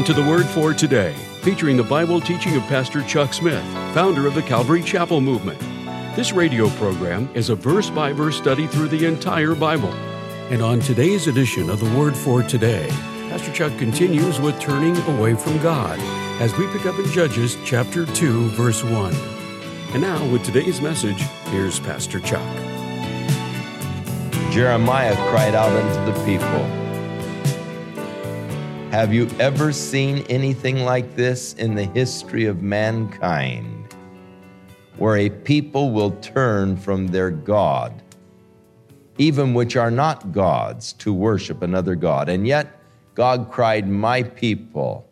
Welcome to the Word for Today, featuring the Bible teaching of Pastor Chuck Smith, founder of the Calvary Chapel Movement. This radio program is a verse by verse study through the entire Bible. And on today's edition of the Word for Today, Pastor Chuck continues with turning away from God as we pick up in Judges chapter 2, verse 1. And now, with today's message, here's Pastor Chuck. Jeremiah cried out unto the people Have you ever seen anything like this in the history of mankind, where a people will turn from their God, even which are not gods, to worship another God? And yet, God cried, My people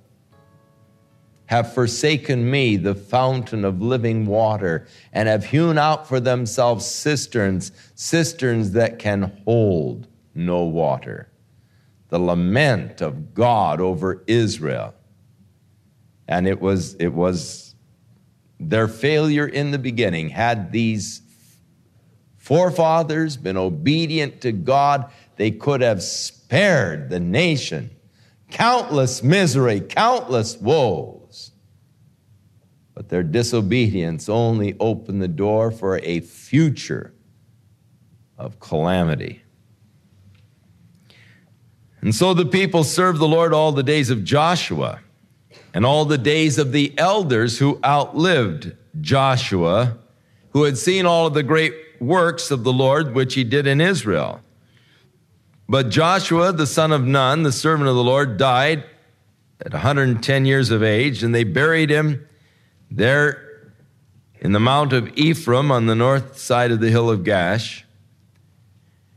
have forsaken me, the fountain of living water, and have hewn out for themselves cisterns, cisterns that can hold no water. The lament of God over Israel. And it was, it was their failure in the beginning. Had these forefathers been obedient to God, they could have spared the nation countless misery, countless woes. but their disobedience only opened the door for a future of calamity. And so the people served the Lord all the days of Joshua and all the days of the elders who outlived Joshua, who had seen all of the great works of the Lord which he did in Israel. But Joshua, the son of Nun, the servant of the Lord, died at 110 years of age, and they buried him there in the Mount of Ephraim on the north side of the hill of Gaash.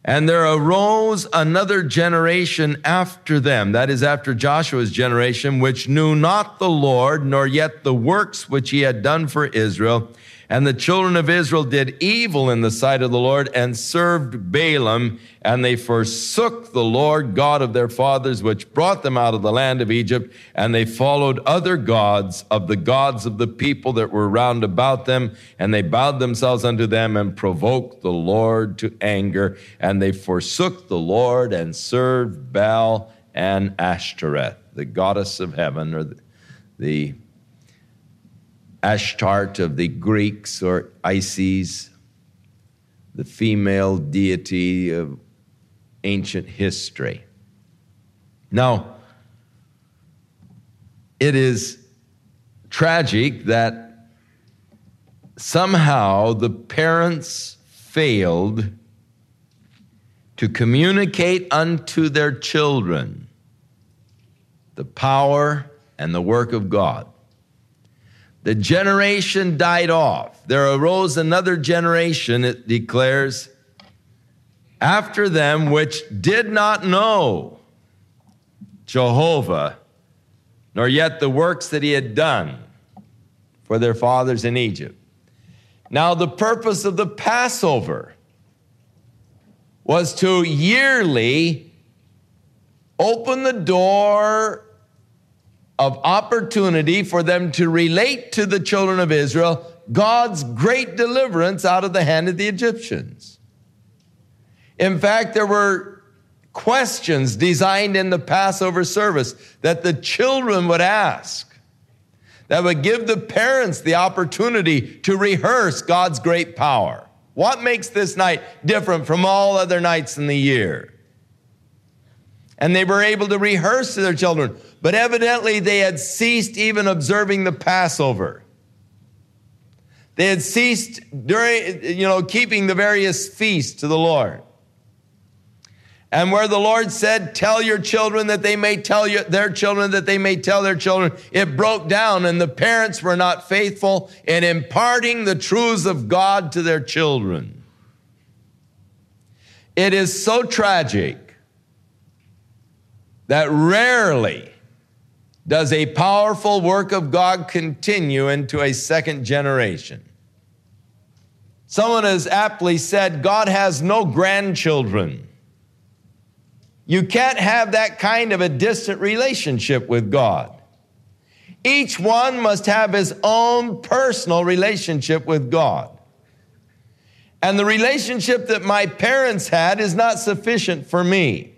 And there arose another generation after them, that is, after Joshua's generation, which knew not the Lord, nor yet the works which he had done for Israel. And the children of Israel did evil in the sight of the Lord and served Baalim, and they forsook the Lord God of their fathers, which brought them out of the land of Egypt, and they followed other gods of the gods of the people that were round about them, and they bowed themselves unto them and provoked the Lord to anger, and they forsook the Lord and served Baal and Ashtoreth, the goddess of heaven, or the, the Ashtart of the Greeks or Isis, the female deity of ancient history. Now, it is tragic that somehow the parents failed to communicate unto their children the power and the work of God. The generation died off. There arose another generation, it declares, after them which did not know Jehovah, nor yet the works that he had done for their fathers in Egypt. Now, the purpose of the Passover was to yearly open the door of opportunity for them to relate to the children of Israel God's great deliverance out of the hand of the Egyptians. In fact, there were questions designed in the Passover service that the children would ask that would give the parents the opportunity to rehearse God's great power. What makes this night different from all other nights in the year? And they were able to rehearse to their children but evidently they had ceased even observing the Passover. They had ceased during, you know, keeping the various feasts to the Lord. And where the Lord said, Tell your children that they may tell you, their children that they may tell their children, it broke down, and the parents were not faithful in imparting the truths of God to their children. It is so tragic that rarely does a powerful work of God continue into a second generation. Someone has aptly said, God has no grandchildren. You can't have that kind of a distant relationship with God. Each one must have his own personal relationship with God. And the relationship that my parents had is not sufficient for me.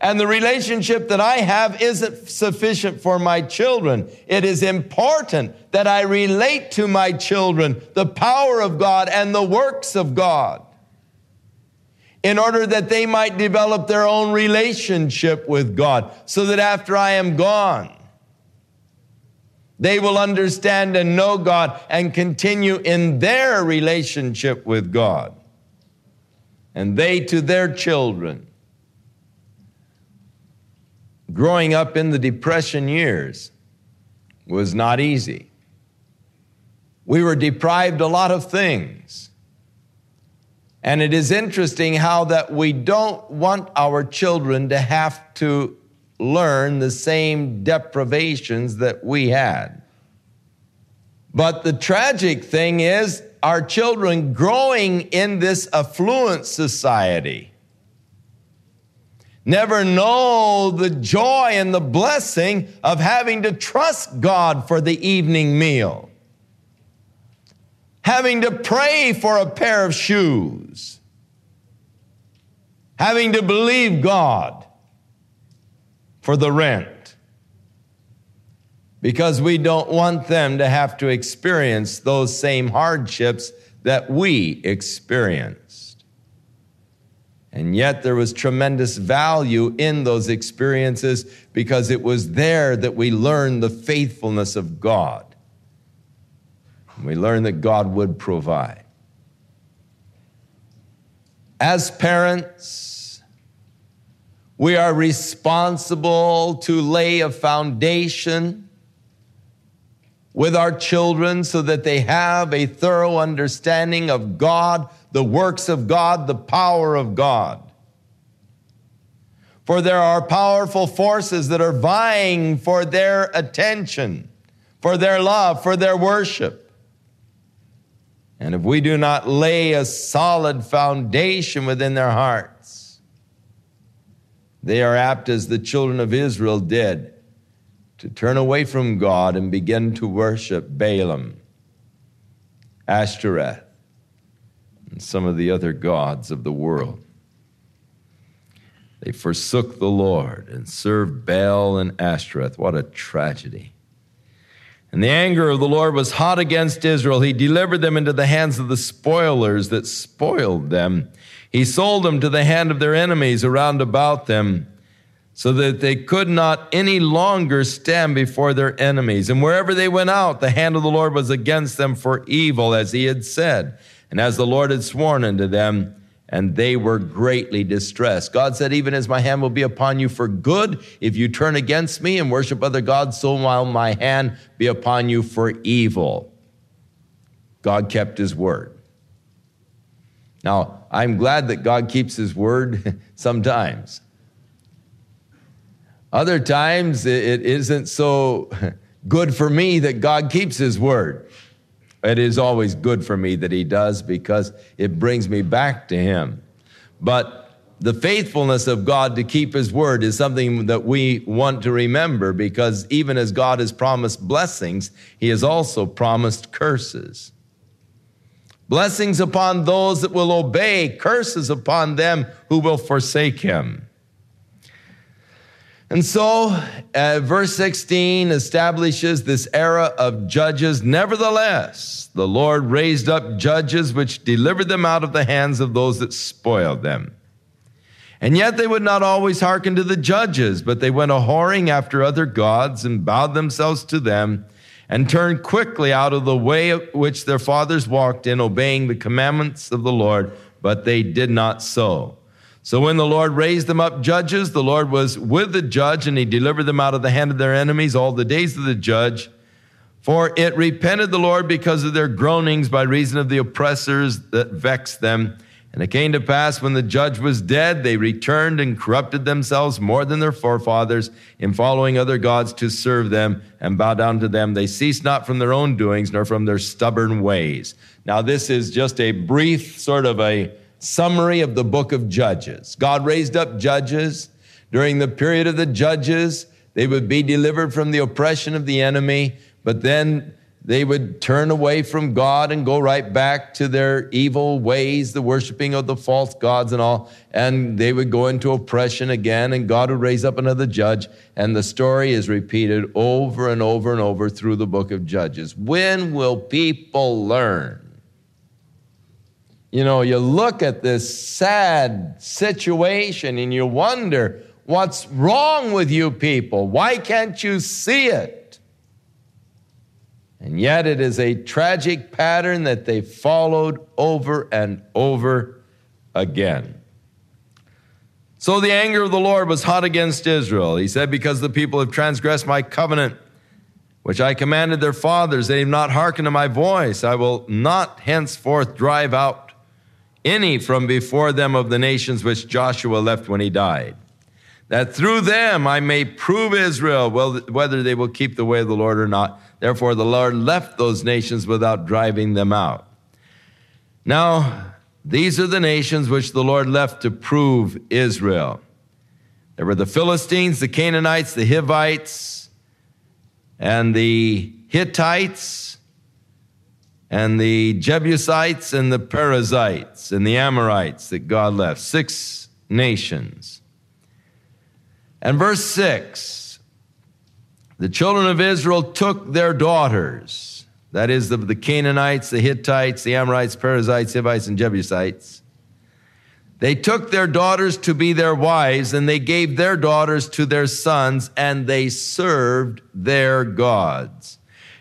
And the relationship that I have isn't sufficient for my children. It is important that I relate to my children the power of God and the works of God in order that they might develop their own relationship with God, so that after I am gone, they will understand and know God and continue in their relationship with God. And they to their children. Growing up in the Depression years was not easy. We were deprived a lot of things. And it is interesting how that we don't want our children to have to learn the same deprivations that we had. But the tragic thing is, our children growing in this affluent society never know the joy and the blessing of having to trust God for the evening meal, having to pray for a pair of shoes, having to believe God for the rent. Because we don't want them to have to experience those same hardships that we experienced. And yet, there was tremendous value in those experiences because it was there that we learned the faithfulness of God. We learned that God would provide. As parents, we are responsible to lay a foundation with our children so that they have a thorough understanding of God, the works of God, the power of God. For there are powerful forces that are vying for their attention, for their love, for their worship. And if we do not lay a solid foundation within their hearts, they are apt, as the children of Israel did, to turn away from God and begin to worship Baalim, Ashtoreth, some of the other gods of the world. They forsook the Lord and served Baal and Ashtoreth. What a tragedy. And the anger of the Lord was hot against Israel. He delivered them into the hands of the spoilers that spoiled them. He sold them to the hand of their enemies around about them, so that they could not any longer stand before their enemies. And wherever they went out, the hand of the Lord was against them for evil, as he had said, and as the Lord had sworn unto them, and they were greatly distressed. God said, Even as my hand will be upon you for good, if you turn against me and worship other gods, so will my hand be upon you for evil. God kept his word. Now, I'm glad that God keeps his word sometimes. Other times, it isn't so good for me that God keeps his word. It is always good for me that he does because it brings me back to him. But the faithfulness of God to keep his word is something that we want to remember because even as God has promised blessings, he has also promised curses. Blessings upon those that will obey, curses upon them who will forsake him. And so, uh, verse 16 establishes this era of judges. Nevertheless, the Lord raised up judges which delivered them out of the hands of those that spoiled them. And yet they would not always hearken to the judges, but they went a whoring after other gods and bowed themselves to them and turned quickly out of the way which their fathers walked in, obeying the commandments of the Lord, but they did not so. So when the Lord raised them up judges, the Lord was with the judge, and he delivered them out of the hand of their enemies all the days of the judge. For it repented the Lord because of their groanings by reason of the oppressors that vexed them. And it came to pass when the judge was dead, they returned and corrupted themselves more than their forefathers in following other gods to serve them and bow down to them. They ceased not from their own doings nor from their stubborn ways. Now, this is just a brief sort of a summary of the book of Judges. God raised up judges. During the period of the judges, they would be delivered from the oppression of the enemy, but then they would turn away from God and go right back to their evil ways, the worshiping of the false gods and all, and they would go into oppression again, and God would raise up another judge, and the story is repeated over and over and over through the book of Judges. When will people learn? You know, you look at this sad situation and you wonder, what's wrong with you people? Why can't you see it? And yet it is a tragic pattern that they followed over and over again. So the anger of the Lord was hot against Israel. He said, Because the people have transgressed my covenant, which I commanded their fathers, they have not hearkened to my voice. I will not henceforth drive out any from before them of the nations which Joshua left when he died, that through them I may prove Israel whether they will keep the way of the Lord or not. Therefore, the Lord left those nations without driving them out. Now, these are the nations which the Lord left to prove Israel. There were the Philistines, the Canaanites, the Hivites, and the Hittites, and the Jebusites, and the Perizzites, and the Amorites that God left. Six nations. And verse 6 the children of Israel took their daughters, that is, the, the Canaanites, the Hittites, the Amorites, Perizzites, Hivites, and Jebusites. They took their daughters to be their wives, and they gave their daughters to their sons, and they served their gods.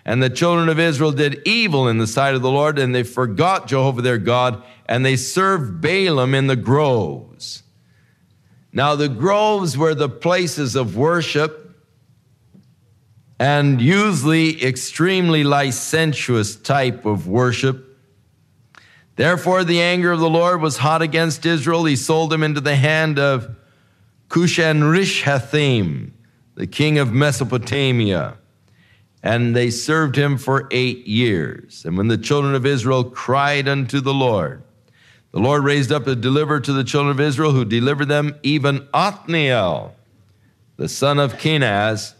And the children of Israel did evil in the sight of the Lord, and they forgot Jehovah their God, and they served Baalim in the groves. Now, the groves were the places of worship and usually extremely licentious type of worship. Therefore, the anger of the Lord was hot against Israel. He sold them into the hand of Cushan Rishathaim, the king of Mesopotamia. And they served him for eight years. And when the children of Israel cried unto the Lord, the Lord raised up a deliverer to the children of Israel who delivered them, even Othniel, the son of Kenaz,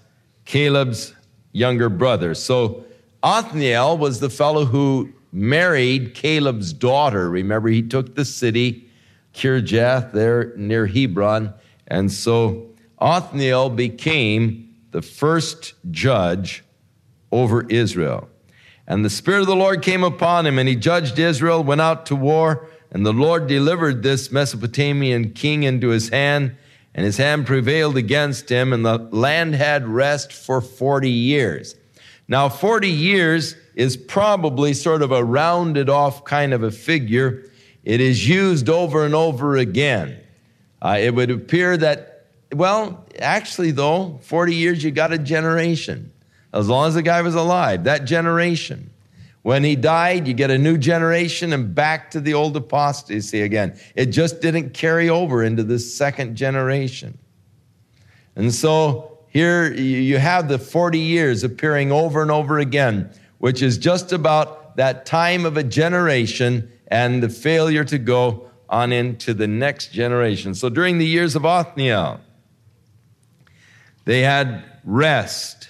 Caleb's younger brother. So Othniel was the fellow who married Caleb's daughter. Remember, he took the city, Kirjath, there near Hebron. And so Othniel became the first judge over Israel. And the Spirit of the Lord came upon him, and he judged Israel, went out to war, and the Lord delivered this Mesopotamian king into his hand and his hand prevailed against him, and the land had rest for 40 years. Now, 40 years is probably sort of a rounded off kind of a figure. It is used over and over again. Uh, it would appear that, well, actually, though, 40 years, you got a generation. As long as the guy was alive, that generation. When he died, you get a new generation and back to the old apostasy again. It just didn't carry over into the second generation. And so here you have the 40 years appearing over and over again, which is just about that time of a generation and the failure to go on into the next generation. So during the years of Othniel, they had rest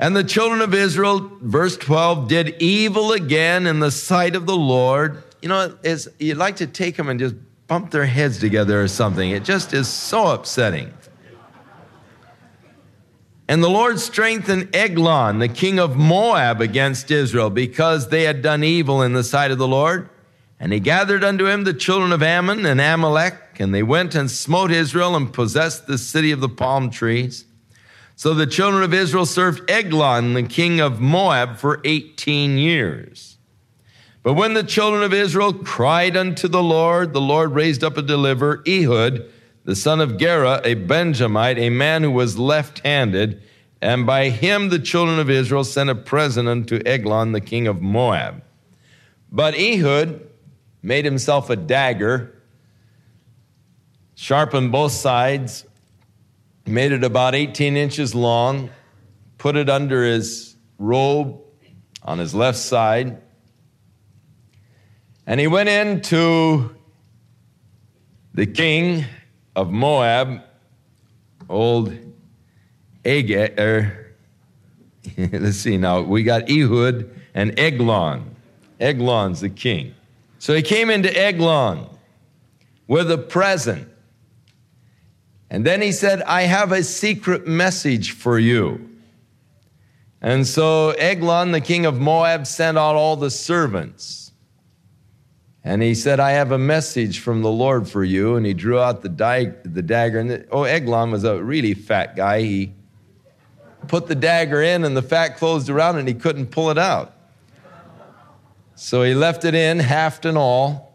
and the children of Israel, verse 12, did evil again in the sight of the Lord. You know, it's, you'd like to take them and just bump their heads together or something. It just is so upsetting. And the Lord strengthened Eglon, the king of Moab, against Israel because they had done evil in the sight of the Lord. And he gathered unto him the children of Ammon and Amalek, and they went and smote Israel and possessed the city of the palm trees. So the children of Israel served Eglon, the king of Moab, for 18 years. But when the children of Israel cried unto the Lord, the Lord raised up a deliverer, Ehud, the son of Gera, a Benjamite, a man who was left handed. And by him the children of Israel sent a present unto Eglon, the king of Moab. But Ehud made himself a dagger, sharpened both sides, made it about 18 inches long, put it under his robe on his left side, and he went into the king of Moab, old Agag, er, let's see now, we got Ehud and Eglon. Eglon's the king. So he came into Eglon with a present. And then he said, I have a secret message for you. And so Eglon, the king of Moab, sent out all the servants. And he said, I have a message from the Lord for you. And he drew out the, di- the dagger. And the, oh, Eglon was a really fat guy. He put the dagger in, and the fat closed around, and he couldn't pull it out. So he left it in, haft and all.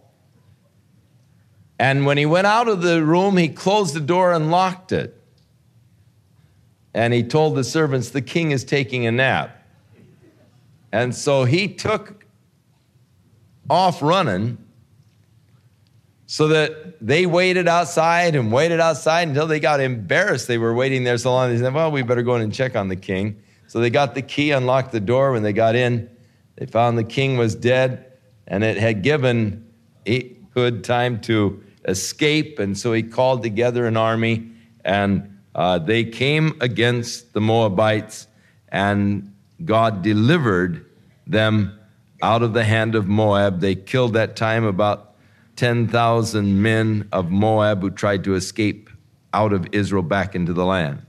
And when he went out of the room, he closed the door and locked it. And he told the servants, The king is taking a nap. And so he took off running so that they waited outside and waited outside until they got embarrassed. They were waiting there so long. They said, Well, we better go in and check on the king. So they got the key, unlocked the door. When they got in, they found the king was dead, and it had given Time to escape. And so he called together an army, and uh, they came against the Moabites, and God delivered them out of the hand of Moab. They killed that time about 10,000 men of Moab who tried to escape out of Israel back into the land.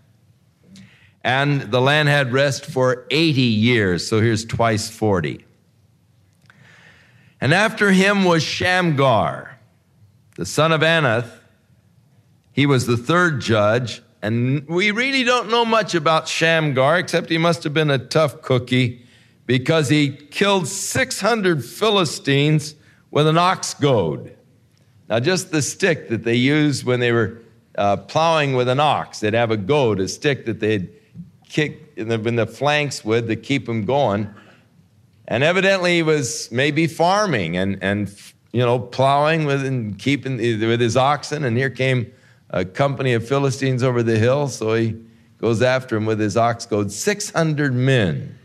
And the land had rest for 80 years, so here's twice 40. And after him was Shamgar, the son of Anath. He was the third judge, and we really don't know much about Shamgar, except he must have been a tough cookie because he killed 600 Philistines with an ox goad. Now, just the stick that they used when they were uh, plowing with an ox, they'd have a goad, a stick that they'd kick in the, in the flanks with to keep them going. And evidently, he was maybe farming and, and you know, plowing with and keeping with his oxen. And here came a company of Philistines over the hill. So he goes after him with his ox goad. 600 men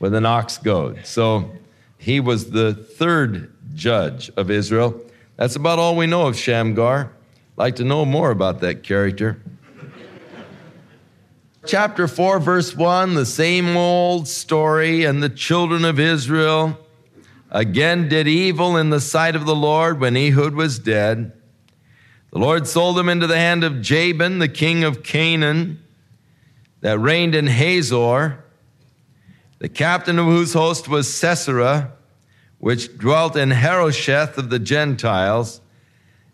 with an ox goad. So he was the third judge of Israel. That's about all we know of Shamgar. Like to know more about that character. Chapter 4, verse 1, the same old story, and the children of Israel again did evil in the sight of the Lord when Ehud was dead. The Lord sold them into the hand of Jabin, the king of Canaan, that reigned in Hazor, the captain of whose host was Sisera which dwelt in Harosheth of the Gentiles.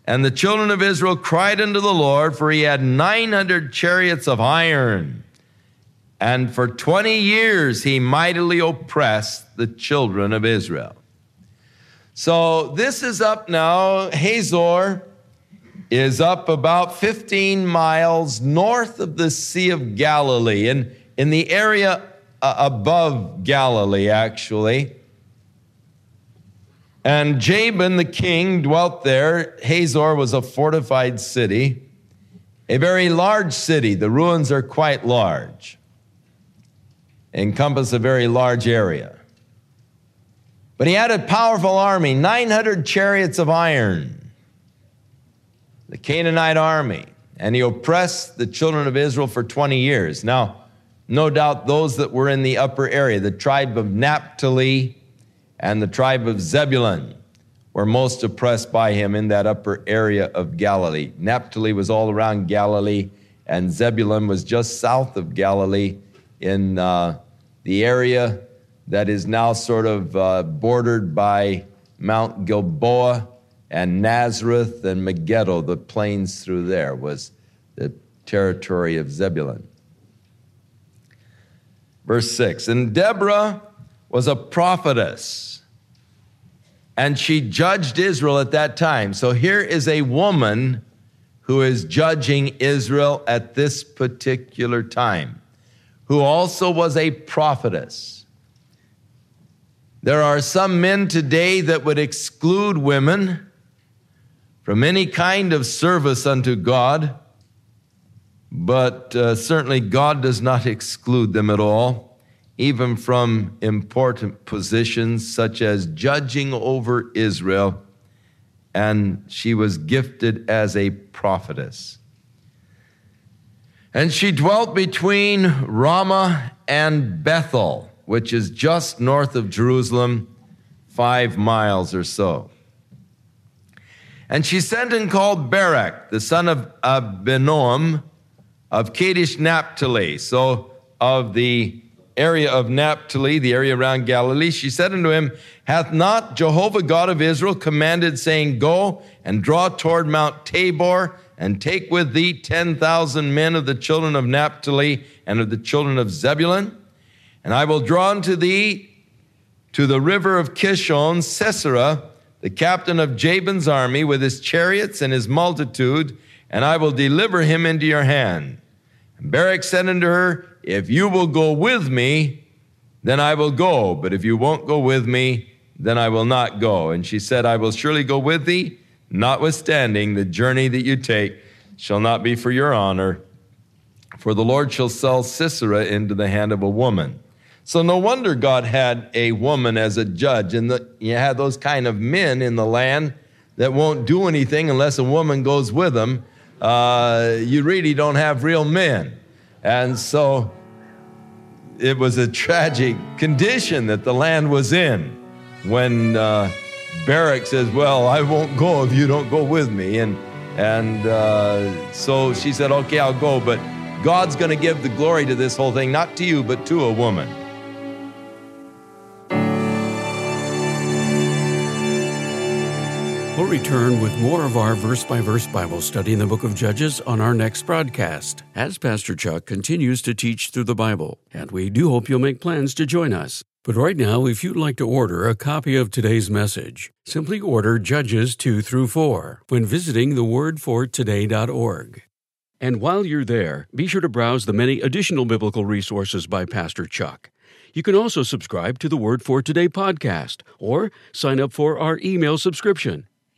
And the children of Israel cried unto the Lord, for he had 900 chariots of iron. And for 20 years he mightily oppressed the children of Israel. So this is up now. Hazor is up about 15 miles north of the Sea of Galilee, and in the area uh, above Galilee, actually. And Jabin the king dwelt there. Hazor was a fortified city, a very large city. The ruins are quite large, encompass a very large area. But he had a powerful army, 900 chariots of iron, the Canaanite army, and he oppressed the children of Israel for 20 years. Now, no doubt those that were in the upper area, the tribe of Naphtali, and the tribe of Zebulun were most oppressed by him in that upper area of Galilee. Naphtali was all around Galilee, and Zebulun was just south of Galilee in uh, the area that is now sort of uh, bordered by Mount Gilboa and Nazareth and Megiddo, the plains through there was the territory of Zebulun. Verse 6 And Deborah was a prophetess and she judged Israel at that time. So here is a woman who is judging Israel at this particular time, who also was a prophetess. There are some men today that would exclude women from any kind of service unto God, but uh, certainly God does not exclude them at all even from important positions such as judging over Israel, and she was gifted as a prophetess. And she dwelt between Ramah and Bethel, which is just north of Jerusalem, five miles or so. And she sent and called Barak, the son of Abinoam of Kadesh Naphtali, so of the area of Naphtali, the area around Galilee. She said unto him, Hath not Jehovah God of Israel commanded, saying, Go and draw toward Mount Tabor, and take with thee 10,000 men of the children of Naphtali and of the children of Zebulun? And I will draw unto thee to the river of Kishon, Sisera, the captain of Jabin's army, with his chariots and his multitude, and I will deliver him into your hand. And Barak said unto her, If you will go with me, then I will go, but if you won't go with me, then I will not go. And she said, I will surely go with thee, notwithstanding the journey that you take shall not be for your honor, for the Lord shall sell Sisera into the hand of a woman. So no wonder God had a woman as a judge, and you had those kind of men in the land that won't do anything unless a woman goes with them. Uh, you really don't have real men, and so it was a tragic condition that the land was in when uh, Barak says, "Well, I won't go if you don't go with me," and and uh, so she said, "Okay, I'll go," but God's going to give the glory to this whole thing, not to you, but to a woman. We'll return with more of our verse by verse Bible study in the book of Judges on our next broadcast as Pastor Chuck continues to teach through the Bible. And we do hope you'll make plans to join us. But right now, if you'd like to order a copy of today's message, simply order Judges 2 through 4 when visiting thewordfortoday.org. And while you're there, be sure to browse the many additional biblical resources by Pastor Chuck. You can also subscribe to the Word for Today podcast or sign up for our email subscription.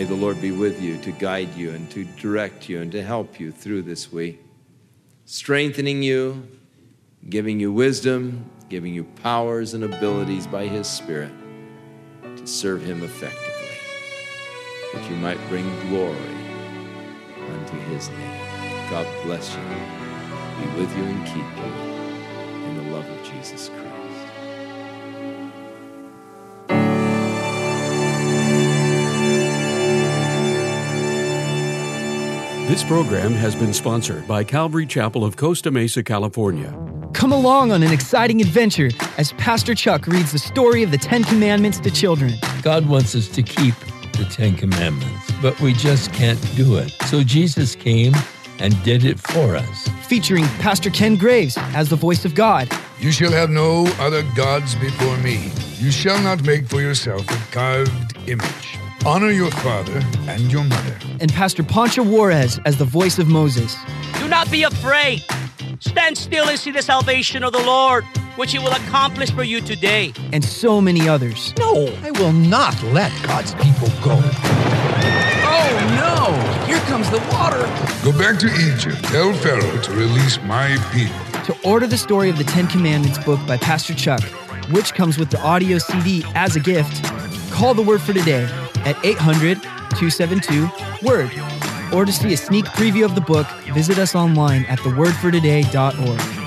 May the Lord be with you to guide you and to direct you and to help you through this week, strengthening you, giving you wisdom, giving you powers and abilities by His Spirit to serve Him effectively, that you might bring glory unto His name. God bless you, be with you, and keep you in the love of Jesus Christ. This program has been sponsored by Calvary Chapel of Costa Mesa, California. Come along on an exciting adventure as Pastor Chuck reads the story of the Ten Commandments to children. God wants us to keep the Ten Commandments, but we just can't do it. So Jesus came and did it for us. Featuring Pastor Ken Graves as the voice of God. You shall have no other gods before me. You shall not make for yourself a carved image. Honor your father and your mother. And Pastor Pancho Juarez as the voice of Moses. Do not be afraid. Stand still and see the salvation of the Lord, which he will accomplish for you today. And so many others. No, I will not let God's people go. Oh no! Here comes the water. Go back to Egypt. Tell Pharaoh to release my people. To order the story of the Ten Commandments book by Pastor Chuck, which comes with the audio CD as a gift, call the word for today at 800 272 WORD. Or to see a sneak preview of the book, visit us online at thewordfortoday.org.